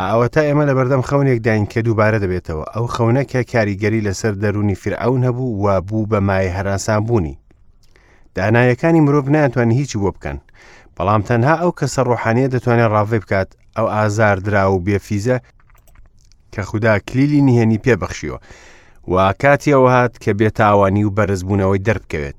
ئاوەتا ئێمە لەبەردەم خەونێکداین کە دووبارە دەبێتەوە ئەو خەونە کە کاریگەری لەسەر دەرونی فرعون هەبوو و بوو بە مای هەراسان بوونی دانایەکانی مرۆڤ ناتوانانی هیچی بۆ بکەن بەڵام تەنها ئەو کەسە ڕۆحانیە دەتوانێت ڕاڤێ بکات ئەو ئازار درا و بێفیزە کە خوددا کلیلی نهێنی پێبەخشیوە و کاتیەوە هات کە بێتاوانی و بەرزبوونەوەی دەربکەوێت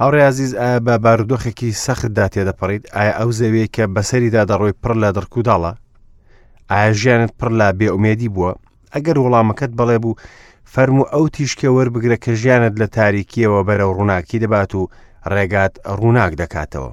هاوڕێ ئازیز ئایا بە بارودۆخێکی سەختدا تێدەپەڕیت ئایا ئەو زەوێک کە بەسەریدا دەڕۆی پڕ لە دڕک و داڵە ئایا ژیانت پڕ لە بێئومێدی بووە ئەگەر وەڵامەکەت بەڵێ بوو فەرمو ئەو تیشکە وەربگرە کە ژیانت لە تاریکیەوە بەرەو ڕووناکی دەبات و ڕێگات ڕووناک دەکاتەوە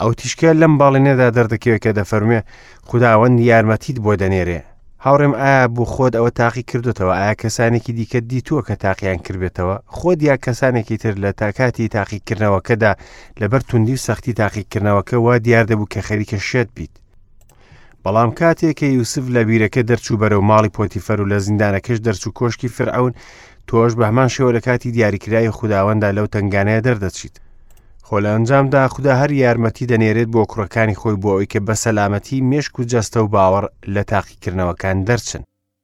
ئەو تیشکە لەم باڵێنەدا دەردەکەوێت کە دەفەرموێ خداوەند یارمەتیت بۆ دەنێرێ هاوڕێم ئایا بۆ خۆت ئەوە تاقی کردوتەوە ئایا کەسانێکی دیکە دیتووە کە تاقییان کردبێتەوە خۆت یا کەسانێکی تر لە تاکاتی تاقیکردنەوەکەدا لەبەر توندی و سەختی تاقیکردنەوەکە وا دیار دەبوو کە خەریکە شێت بیت بەڵام کاتێ کە یوسف لە بیرەکە دەرچوو بەرەو ماڵی پۆتیفەر و لە زیندانەکەش دەرچوو کۆشکی فرعون تۆش بە هەمان شێوە لە کاتی دیاریکراوی خودداوەندا لەو تنگانەیە دەردەچیت خۆ لە ئەنجامدا خوددا هەر یارمەتی دەنێرێت بۆ کوڕەکانی خۆی بۆ ئەوی کە بە سەلامەتی مێشک و جەستە و باوەڕ لە تاقیکردنەوەکان دەرچن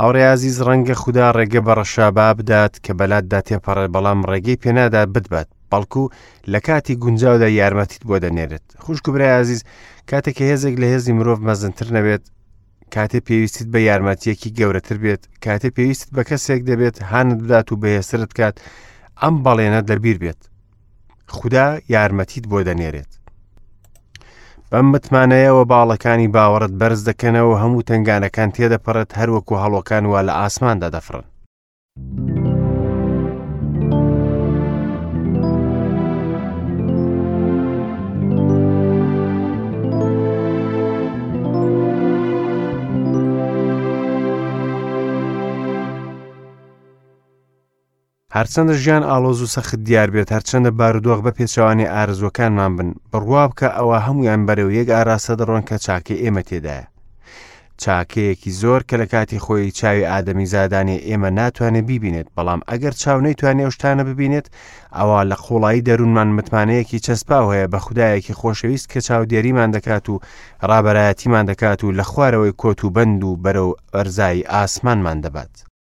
هاوڕێ ئازیز ڕەنگە خودا ڕێگە بە ڕەشابا بدات کە بەلاتدا تێپەڕێت بەڵام ڕێگەی پێنادات بتبات بەڵکو لە کاتی گونجاودا یارمەتیت بۆ دەنێرێت خوشک و برای ئازیز کاتێک کە هێزێک لە هێزی مرۆڤ مەزنتر نەبێت کاتێ پێویستیت بە یارمەتیەکی گەورەتر بێت کاتێ پێویستت بە کەسێک دەبێت هاانت بدات و بەهێسترت کات ئەم بەڵێنە دەبیر بێت خودا یارمەتیت بۆ دەنێرێت بەم متمانەیەوە باڵەکانی باوەڕت بەرز دەکەنەوە هەموو تنگانەکان تێدەپەڕێت هەروەکو هەڵۆکان وا لە ئاسماندا دەفرن. هەرچەندە ژیان ئاڵۆز و سەخت دیار بێت، هەرچەندە بارودۆخ بە پێچەوانەی ئارەزوەکانمان بن، بڕوابکە ئەوە هەمویان بەرەو یەک ئاراستە دەڕۆن کە چاکەی ئێمە تێدایە. چاکەیەکی زۆر کە لە کاتی خۆی چاوی ئادەمیزادانی ئێمە ناتوانێت بیبینێت، بەڵام ئەگەر چاو نەیتوانێت ئەو شتانە ببینێت، ئەوا لە قوڵایی دەروونمان متمانەیەکی چەسپاو هەیە بە خودایەکی خۆشەویست کە چاودێریمان دەکات و ڕابەرایەتیمان دەکات و لە خوارەوەی کۆت و بەند و بەرەو بەرزایی ئاسمانمان دەبات.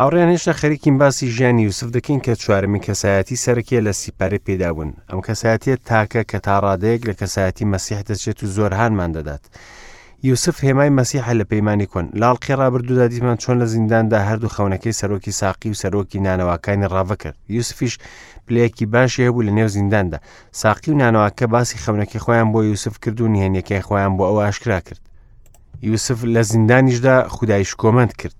هاوڕێیان هێشتا خەریکین باسی ژیانی یوسف دەکەین کە چوارمین کەسایەتی سەرەکیە لە سیپارەی پێدابوون ئەم کەسایەتە تاکە کە تا ڕادەیەک لە کەسایەتی مەسیح دەچێت و زۆر هانمان دەدات. یوسف هێمای مەسیحە لە پەیمانانی کۆن لاڵقی ڕابردوودا دیمان چۆن لە زینداندا هەردوو خەونەکەی سەرۆکی ساقی و سەرۆکی نانەواکانی ڕاڤە کرد یوسفیش پلەیەکی باشی هەبوو لە نێو زینداندا ساقی و نانەواکە باسی خەونەکەی خۆیان بۆ یوسف کرد و نهێنیەکەی خۆیان بۆ ئەو ئاشکرا کرد یوسف لە زیندانیشدا خودای شکۆمەند کرد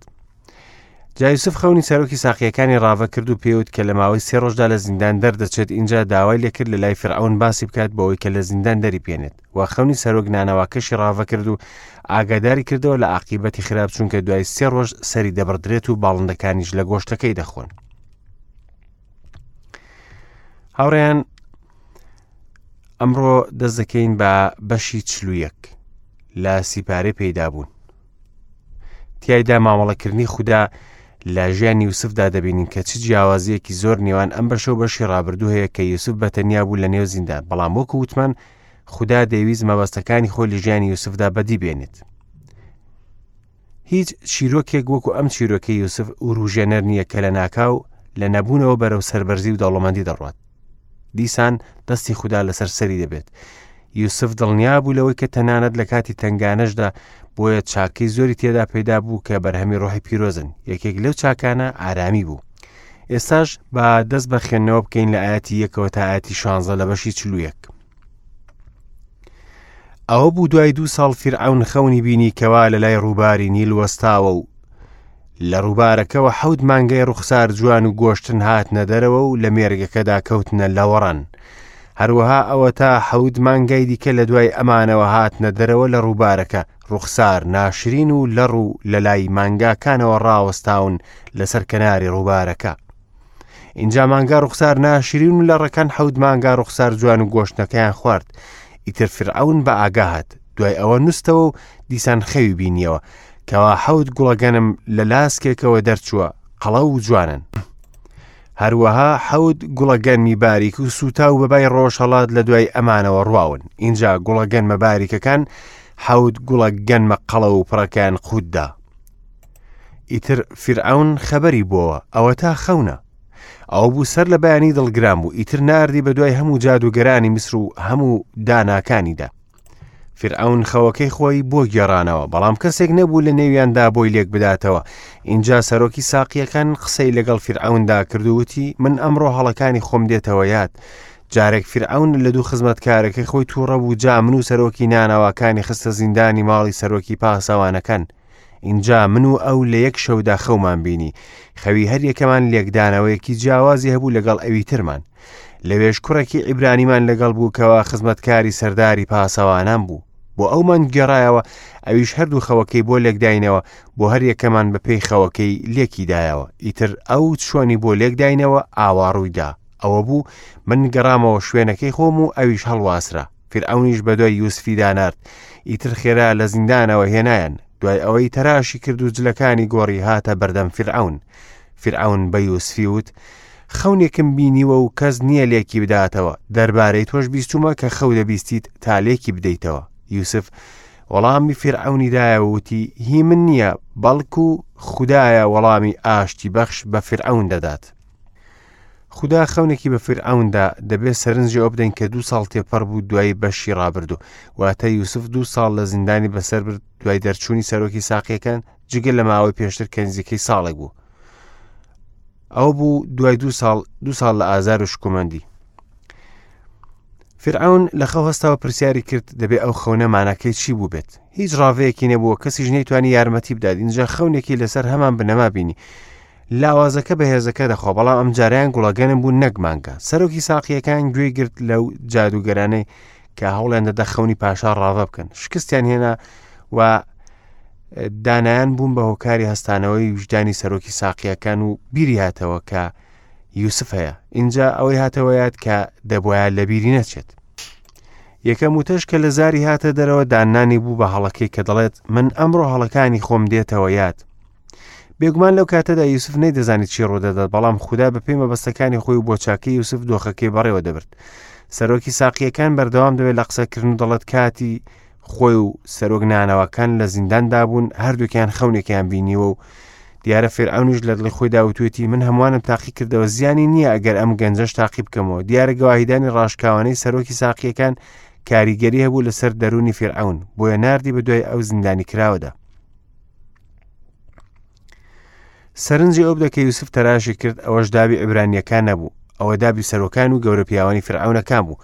جایوسف خەونی سەرۆکی ساقیەکانی ڕاوە کرد و پێوت کە لە ماوەی سێ ڕۆژدا لە زیندان دەردەچێت اینجا داوای لەکرد لە لای فرعون باسی بکات بەوەی کە لە زیندان دەری پێنێت و خەونی سەرۆک نانەواکەشی ڕاوە کرد و ئاگاداری کردەوە لە عقیبەتی خراپ چونکە دوای سێ ڕۆژ سەری دەبڕدرێت و باڵندەکانیش لە گۆشتەکەی دەخۆن هاوڕیان ئەمڕۆ دەست دەکەین بە بەشی چلوویەک لە سیپارەی پەیدابوون تایدا مامەڵەکردنی خوددا لە ژیان یوسفدا دەبینین کە چ جیاوازیەکی زۆر نێوان ئەم بەشە و بەشی ڕابردوو هەیە کە یوسف بەتەنیا بوو لە نێو زیندان بەڵام وەکو وتمان خوددا دەویست مەبەستەکانی خۆی لە ژیانی یوسفدا بەدی بێنێت هیچ چیرۆکێک وەکو ئەم چیرۆکی یوسف وروژێنەر نییە کە لە ناکاو لە نەبوونەوە بەرەو سەربەرزی و دەوڵەمەندی دەڕوات دیسان دەستی خوددا لەسەر سەری دەبێت یوسف دڵنیا بوو لەوەی کە تەنانەت لە کاتی تنگانەشدا بۆیە چاکەی زۆری تێدا پەیدا بوو کە بەرهەمی ڕۆحی پیرۆزن یەکێک لەو چاکانە ئارامی بوو ئێستاش با دەست بە خوێندنەوە بکەین لە ئاەتی یەکەوە تا ئاەتی شانزە لە بەشی چلوویەک ئەوە بوو دوای دوو ساڵ فیرعەون خەونی بینی کەوا لە لای ڕووباری نیل وەستاوە و لە ڕووبارەکەەوە حەوت مانگای ڕوخسار جوان و گۆشتن هاتنە دەرەوە و لە مێرگەکەدا کەوتنە لەوەڕان هەروەها ئەوە تا حەوت مانگای دیکە لە دوای ئەمانەوە هاتنە دەرەوە لە ڕووبارەکە ڕوخسار ناشرین و لە ڕوو لە لای مانگاکانەوە ڕاوەستاون لەسەر کەناری ڕووبارەکە ئینجا مانگا ڕوخسار ناشرین و لە ڕەکان حەوت مانگا ڕوخسار جوان و گۆشتنەکەیان خوارد ئیتر فرعون بە ئاگاهات دوای ئەوە نووسەوە و دیسان خەوی بینیەوە کەوا حەوت گوڵەگەنم لە لاسکێکەوە دەرچووە قەڵە و جوانن. هەروەها حەوت گوڵەگەنمی باریک و سوتا و بەبای ڕۆژهڵات لە دوای ئەمانەوە ڕواون اینجا گوڵەگەنمە باریکەکان حەوت گوڵە گەنمە قەڵە و پڕەکەیان قوتدا ئیتر فیرعەون خەبەری بۆوە ئەوە تا خەونە ئەو بوو سەر لە بەیانی دڵگران بوو ئیتر نردی بە دوای هەموو جادوگەرانی میسر و هەموو داناکانیدا فرعون خەوەکەی خۆی بۆ گێڕانەوە بەڵام کەسێک نەبوو لە نێویاندا بۆی لێک بداتەوە اینجا سەرۆکی ساقیەکان قسەی لەگەڵ فرعوندا کردووتی من ئەمڕۆ هەڵەکانی خۆم دێتەوە یاد جارێک فرعون لە دوو خزمەتکارەکەی خۆی تووڕە بوو جا من و سەرۆکی ناناواکانی خستە زیندانی ماڵی سەرۆکی پاسەوانەکان ئینجا من و ئەو لە یەک شەودا خەومان بینی خەوی هەریەکەمان لێکدانەوەیەکی جیاوازی هەبوو لەگەڵ ئەوی ترمان لەوێش کوڕێکی ئیبرانیمان لەگەڵ بوو کەەوە خزمەتکاری سەرداری پاسەوانان بوو بۆ ئەومان گێڕایەوە ئەویش هەردوو خەوەکەی بۆ لێکداینەوە بۆ هەریەکەمان بە پێی خەوەکەی لێکی دایەوە ئیتر ئەو چۆنی بۆ لێکداینەوە ئاواڕوویدا ئەوە بوو من گەڕامەوە شوێنەکەی خۆم و ئەویش هەڵواسرا فیرعەونیش بە دوای یوسفیدا نارد ئیتر خێرا لە زیندانەوە هێنایەن دوای ئەوەی تەراشی کرد و جلەکانی گۆڕی هاتە بەردەم فیرعون فیرعون بە یوسفی وت خەونێکم بینیوە و کەس نییە لێکی بداتەوە دەربارەی تۆش بیستومە کە خەو دەبیستیت تا لێکی بدەیتەوە یوسف وەڵامی فیرعونی دایە وتی هی من نییە بەڵکو خدایە وەڵامی ئاشتی بەخش بە فیرعون دەدات خودا خەونێکی بە فرعوندا دەبێت سەرنجی ئەو بدەین کە دوو ساڵ تێپەڕ بوو دوای بەشی ڕابردوو واتە یوسف دوو ساڵ لە زیندانی بەسەر برد دوای دەرچوونی سەرۆکی ساقیەکان جگە لە ماوەی پێشتر کەنزیکەی ساڵێک بوو ئەو بوو دوای دو ساڵ دو ساڵ لە ئازار و شکومەندی فرعون لە خەو هەستەوە پرسیاری کرد دەبێت ئەو خەونەمانەکەی چی بوو بێت هیچ ڕاوەیەکی نەبووە کەسیش نەیتوانی یارمەتی بدات اینجا خەونێکی لەسەر هەمان بنەما بینی لاوازەکە بەهێزەکە دەخوا بەڵام ئەم جاریان گوڵەگەنم بوو نەک مانگە سەرۆکی ساقیەکان گوێ گرت لەو جادوگەرانەی کە هەوڵێن دەدە خەونی پاشا ڕاوە بکەن شکستیان هێنا و دانایان بوون بە هۆکاری هەستانەوەی وژدانی سەرۆکی ساقیەکان و بیری هاتەوە کە یوسف هەیە اینجا ئەوەی هاتەوە یاد کە دەبواە لە بیری نەچێت یەکەم وتەش کە لە زاری هاتە دەرەوە دانانی بوو بە هەڵەکەی کە دەڵێت من ئەمڕۆ هەڵەکانی خۆم دێتەوە یاد بێگومان لەو کاتەدا یوسف نەی دەزانی چی ڕوودەدات بەڵام خوددا بە پێی مەبەستەکانی خۆی بۆ چاکی یوسف دۆخەکەی بەڕێوە دەبرد سەرۆکی ساقیەکان بەردەوام دەوێت لە قسەکردن و دەڵێت کاتی خۆی و سەرۆک نانەوەکان لە زینداندا بوون هەردووکیان خەونێکیان بینیوە و دیارە فێرعونیش لە دڵی خۆی داوتێتی من هەمووانم تاقی کردەوە زیانی نییە ئەگەر ئەم گەنجەش تاقی بکەمەوە دیارە گەواهیدانی ڕاشکاوانەی سەرۆکی ساقیەکان کاریگەری هەبوو لەسەر دەرونی فێرعون بۆیە نردی بە دوای ئەو زیندانی کراوەدا سەرنجی ئەو بدە کە یوسف تەراشی کرد ئەوەش دابی عبرانیەکان نەبوو ئەوە دابی سەرۆکان و گەورە پیاوانی فرعونەکان بوو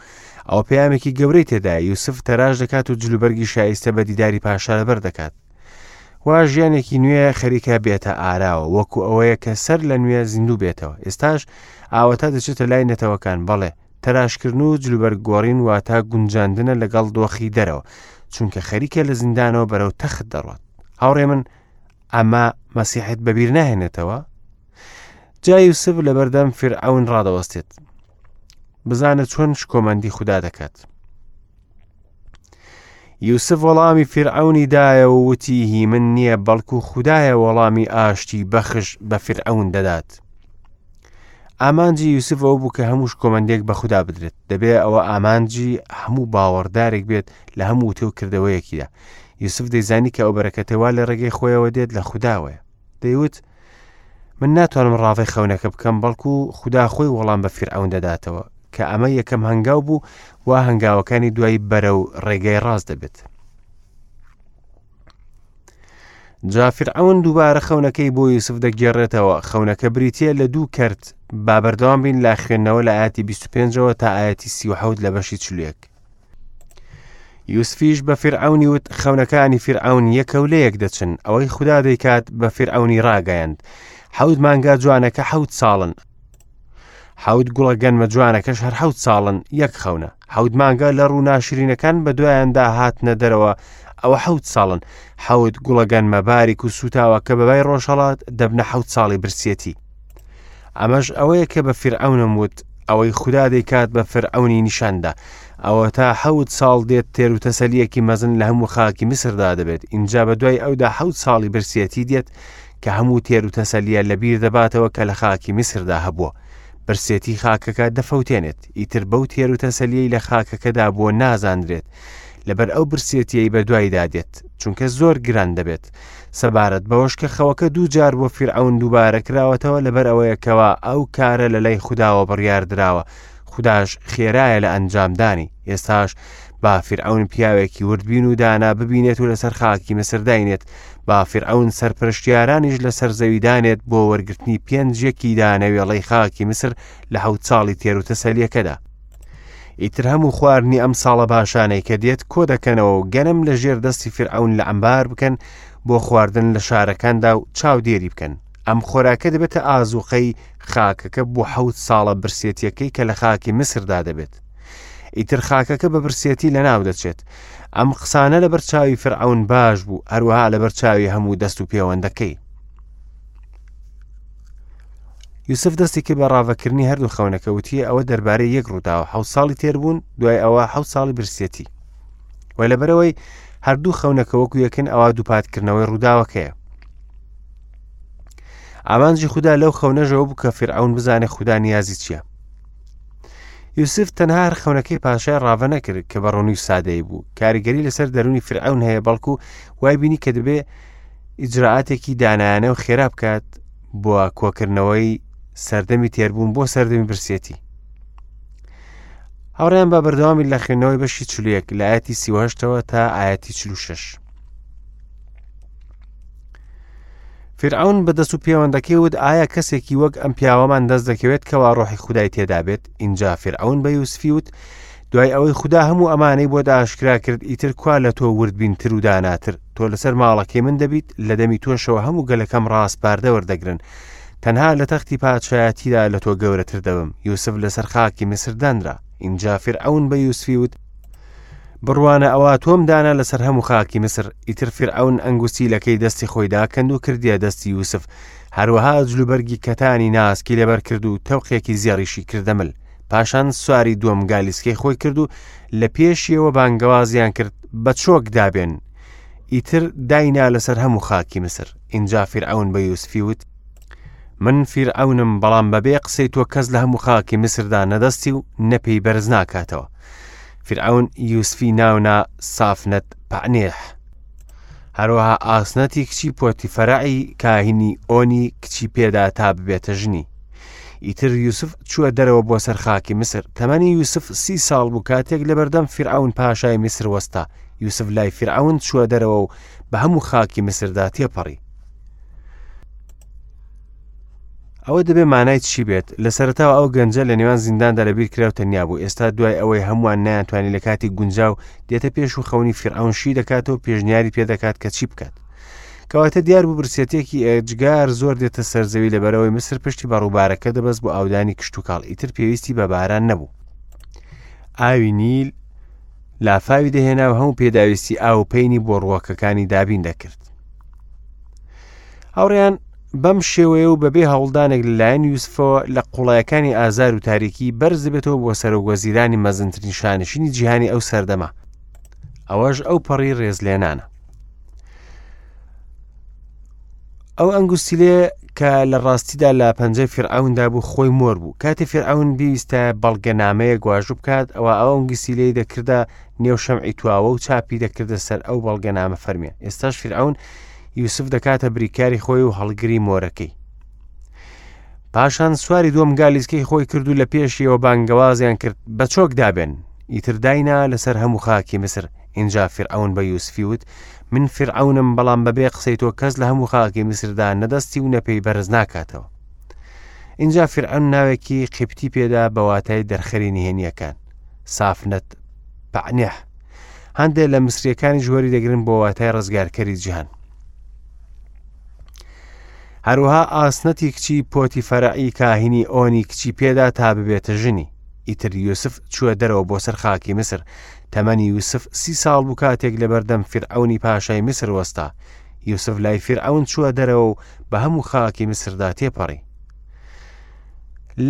ئەو پەیامێکی گەورەی تێدا یوسف تەراش دەکات و جلوبەرگی شایستە بە دیداری پاشا لەبەر دەکات وا ژیانێکی نوێ خەریکە بێتە ئاراوە وەکو ئەوەیە کە سەر لە نوێ زیندوو بێتەوە ئێستاش ئاوەتا دەچێتە لای نەتەوەکان بەڵێ تەراشکردن و جلوبەرگ گۆڕین واتە گونجاندنە لەگەڵ دۆخی دەرەوە چونکە خەریکە لە زیندانەوە بەرەو تەخت دەڕۆت هاوڕێ من ئەمە مەسیحت بەبیر ناهێنێتەوە جا یوسف لە بەردەم فرعون ڕادەوەستێت بزانە چۆن شکۆمەندی خوددا دەکات یوسف وەڵامی فرعونی دایە و وتی هی من نییە بەڵکو خدایە وەڵامی ئاشتی بەخش بە فرعون دەدات ئامانجی یوسف ئەو بوو کە هەموو شکۆمەندێک بە خوددا بدرێت دەبێ ئەوە ئامانجی هەموو باوەڕدارێک بێت لە هەموو تێو کردەوەیەکیدا یوسف دەیزانی کە ئەو بەرەکەتەوە لە ڕێگەی خۆیەوە دێت لە خودداوەیە دەیوت من ناتوانم ڕاڤەی خەونەکە بکەم بەڵکو خدا خۆی وەڵام بە فیرعون دەداتەوە کە ئەمە یەکەم هەنگاو بوو و هەنگاوەکانی دوای بەرە و ڕێگای ڕاست دەبێت جافر ئەون دووبارە خەونەکەی بۆ یوسف دەگێڕێتەوە خەونەکە بریتە لە دوو کرد بابەردەوام بین لا خوێندنەوە لە ئاەتی 25ەوە تا ئاەتی 30 لە بەشی چلوێک یوسفیش بە فرعونی وت خەونەکانی فرعون یەکە و لە یەک دەچن ئەوەی خوددا دەیکات بە فرعونی ڕاگەیاند حەوت مانگا جوانەکە حەوت ساڵن حەوت گوڵە گەنمە جوانەکەش هەر حەوت ساڵن یەک خەونە حەوت مانگا لە ڕوو ناشرینەکان بە دوایاندا هاتنە دەرەوە ئەوە حەوت ساڵن حەوت گوڵە گەنمە باریک و سوتاوە کە بەبای ڕۆژهڵات دەبنە حەوت ساڵی برسێتی ئەمەش ئەوەیە کە بە فرعونم وت ئەوەی خوددا دەیکات بە فرعونی نیشاندا ئەوە تا حەوت ساڵ دێت تێر و تەسەلیەکی مەزن لە هەموو خاکی میسردا دەبێت اینجا بە دوای ئەودا حەوت ساڵی برسێتی دێت کە هەموو تێر و تەسەلیە لە بیر دەباتەوە کە لە خاکی میسردا هەبووە برسێتی خاکەکە دەفەوتێنێت ئیتر بەو تێر و تەسەلیەی لە خاکەکەدا بۆ نازانرێت لەبەر ئەو برسێتیەی بە دوایدا دێت چونکە زۆر گران دەبێت سەبارەت بەوەش کە خەوەکە دوو جار بۆ فیرعەون دووبارە کراوەتەوە لەبەر ئەوەیە کەوا ئەو کارە لە لای خودداوە بڕیار دراوە خوداش خێرایە لە ئەنجامدانی ئێستاش با فیرعەون پیاوێکی وردبین و دانا ببینێت و لەسەر خاکی مسرداینێت با فیرعەون سەرپەرشتیارانیش لەسەر زەویدانێت بۆ وەرگرتنی پێنجەکی دانەوێڵەی خاکی مسر لە حەوت ساڵی تێر و تەسەلیەکەدا ئیتر هەموو خواردنی ئەم ساڵە باشانەی کە دێت کۆ دەکەنەوە و گەنم لە ژێر دەستی فرعون لە ئەمبار بکەن بۆ خواردن لە شارەکاندا و چاودێری بکەن ئەم خۆراکە دەبێتە ئازوقەی خاکەکە بۆ حەوت ساڵە برسێتیەکەی کە لە خاکی مسردا دەبێت ئیتر خاکەکە بە برسێتی لە ناو دەچێت ئەم قسانە لە بەرچاوی فرعون باش بوو هەروەها لە بەرچاوی هەموو دەست و پێوەندەکەی یوسف دەستی کرد بە ڕاڤەکردنی هەردوو خەونەکە وتیە ئەوە دەربارەی یەک ڕووداوە حە ساڵی تێربوون دوای ئەوە حە ساڵی برسێتی وە لەبەرەوەی هەردوو خەونەکە وەکو یەکن ئەوە دووپاتکردنەوەی ڕووداوەکەیە ئامانجی خوددا لەو خەونەژەوە بوو کە فرعون بزانێ خوددا نیازی چییە یوسف تەنها هەر خەونەکەی پاشای ڕاڤە نەکرد کە بە ڕوونی و سادەی بوو کاریگەری لەسەر دەرونی فرعون هەیە بەڵکو وای بینی کە دەبێ ئیجررائاتێکی دانایانە و خێرا بکات بۆ کۆکردنەوەی سەردەمی تێربوون بۆ سەردەمی برسێتی هاوڕیان بە بەردەوامی لە خوێندنەوەی بەشی چلویەک لە ئاەتی سیوهشتەوە تا ئاەتی چلوشش فرعون بە دەست و پێوەندەکەی وت ئایا کەسێکی وەک ئەم پیاوەمان دەست دەکەوێت کەوا ڕۆحی خودای تێدا بێت اینجا فرعون بە یوسفی وت دوای ئەوەی خوددا هەموو ئەمانەی بۆ داشکرا کرد ئیتر کوا لە تۆ وردبین تر و داناتر تۆ لەسەر ماڵەکەی من دەبیت لە دەمی تۆشەوە هەموو گەلەکەم ڕاست پاردە وەردەگرن تەنها لە تەختی پادشایەتیدا لە تۆ گەورەتر دەبم یوسف لەسەر خاکی میسر دانرا ئینجا فرعون بە یوسفی وت بڕوانە ئەوە تۆم دانا لەسەر هەموو خاکی مسر ئیتر فرعون ئەنگوستی لەکەی دەستی خۆیدا کەند و کردیە دەستی یوسف هەروەها جلوبەرگی کەتانی ناسکی لەبەر کرد و تەوقێکی زێڕیشی کردەمل پاشان سواری دووەم گالیسکەی خۆی کرد و لە پێشیەوە بانگەوازیان کرد بە چۆک دابێن ئیتر داینا لەسەر هەموو خاکی مسر ئینجا فیرعون بە یوسفی وت من فیرعونم بەڵام بەبێ قسەی تۆ کەس لە هەموو خاکی مسردا نەدەستی و نەپی بەرز ناکاتەوە فیرعون یوسفی ناونا سافنەت پەعنێح هەروەها ئاسنەتی کچی پۆتی فەرعی کاهینی ئۆنی کچی پێدا تا ببێتە ژنی ئیتر یوسف چووە دەرەوە بۆ سەر خاکی میسر تەمەنی یوسف سی ساڵ بوو کاتێک لە بەردەم فرعون پاشای میسر وەستا یوسف لای فرعون چووە دەرەوە و بە هەموو خاکی میسردا تێپەڕی ئەوە دەبێ مانای چی بێت لە سەرتاوە ئەو گەنجە لە نێوان زینداندا لەبیر کراو تەنیا بوو ئێستا دوای ئەوەی هەمووان نیانتوانی لە کاتی گونجاو دێتە پێش و خەونی فرعونشی دەکات و پێشنیاری پێدەکات کە چی بکات کەواتە دیار بوو برسێتێکی ئێجگار زۆر دێتە سەرزەوی لەبەرەوەی مسر پشتی بە ڕووبارەکە دەبەست بۆ ئاودانی کشتتوکاڵ ئیتر پێویستی بە باران نەبوو ئاوی نیل لافاوی دەهێنا و هەموو پێداویستی ئاو و پینی بۆ ڕووەکەکانی دابین دەکرد هاوڕیان بەم شێوەیە و بەبێ هەوڵدانێک لەلایەن یوسفەوە لە قوڵایەکانی ئازار و تاریکی بەرز دەبێتەوە بۆ سەرۆک وەزیرانی مەزنترین شانشینی جیهانی ئەو سەردەمە ئەوەش ئەو پەڕی ڕێزلێنانە ئەو ئەنگوستیلێ کە لە ڕاستیدا لە پەنجەی فرعوندا بوو خۆی مۆر بوو کاتی فرعون بیویستە بەڵگەنامەیە گواژ بکات ئەوە ئەو ئەنگوستیلەی دەکردە نێو شەمعی تواوە و چاپی دەکردە سەر ئەو بەڵگەنامە فەرمیە ئێستاش فرعون یوسف دەکاتە بریکاری خۆی و هەڵگری مۆرەکەی پاشان سواری دووەم گالیسکەی خۆی کرد و لە پێشیەوە بانگەوازیان کرد بە چۆک دابێن ئیتر داینا لەسەر هەموو خاکی مسر ئینجا فیرعەون بە یوسفی وت من فیرعەونم بەڵام بەبێ قسەی تۆ کەس لە هەموو خاکی میسردا نەدەستی و نەپێی بەرز ناکاتەوە اینجا فیرعەن ناوێکی قیبتی پێدا بە واتای دەرخەری نهێنیەکان سافنەت پعنیح هەندێک لە مسریەکانی جوەری دەگرن بۆ واتای ڕزگارکەری جیهان هەروها ئاسنەتی کچی پۆتی فەرعی کاهینی ئۆنی کچی پێدا تا ببێتە ژنی ئیتر یوسف چووە دەرەوە بۆ سەر خاکی مسر تەمەنی یوسف سی ساڵ بوو کاتێک لەبەردەم فیرعەونی پاشای میسر وەستا یوسف لای فیرعەون چووە دەرەوە و بە هەموو خاکی میسردا تێپەڕی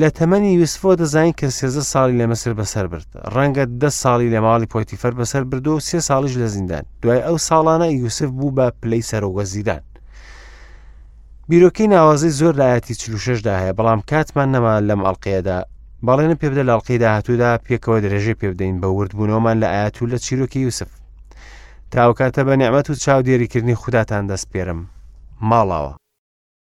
لە تەمەنی یوسفۆ دەزانین کە سێزە ساڵی لە مسر بەسەر برد ڕەنگە دە ساڵی لە ماڵی پۆتیفەر بەسەر برد و سێ ساڵیش لە زیندان دوای ئەو ساڵانە یوسف بوو بە پلەی سەرۆگە زیران بیرۆکەی ناوازەی زۆر لایەتی چلوششدا هەیە بەڵام کاتمان نەما لەم ئەڵلقەیەدا باڵێنە پێ بدە لە ئەڵقەی داهاتوودا پێکەوە درێژەی پێ بدەین بە وردبوونەوەمان لە ئاەت و لە چیرۆکی یوسف تاوکاتە بە نعمەت و چاودێریکردنی خوداتان دەستپێرم ماڵاوە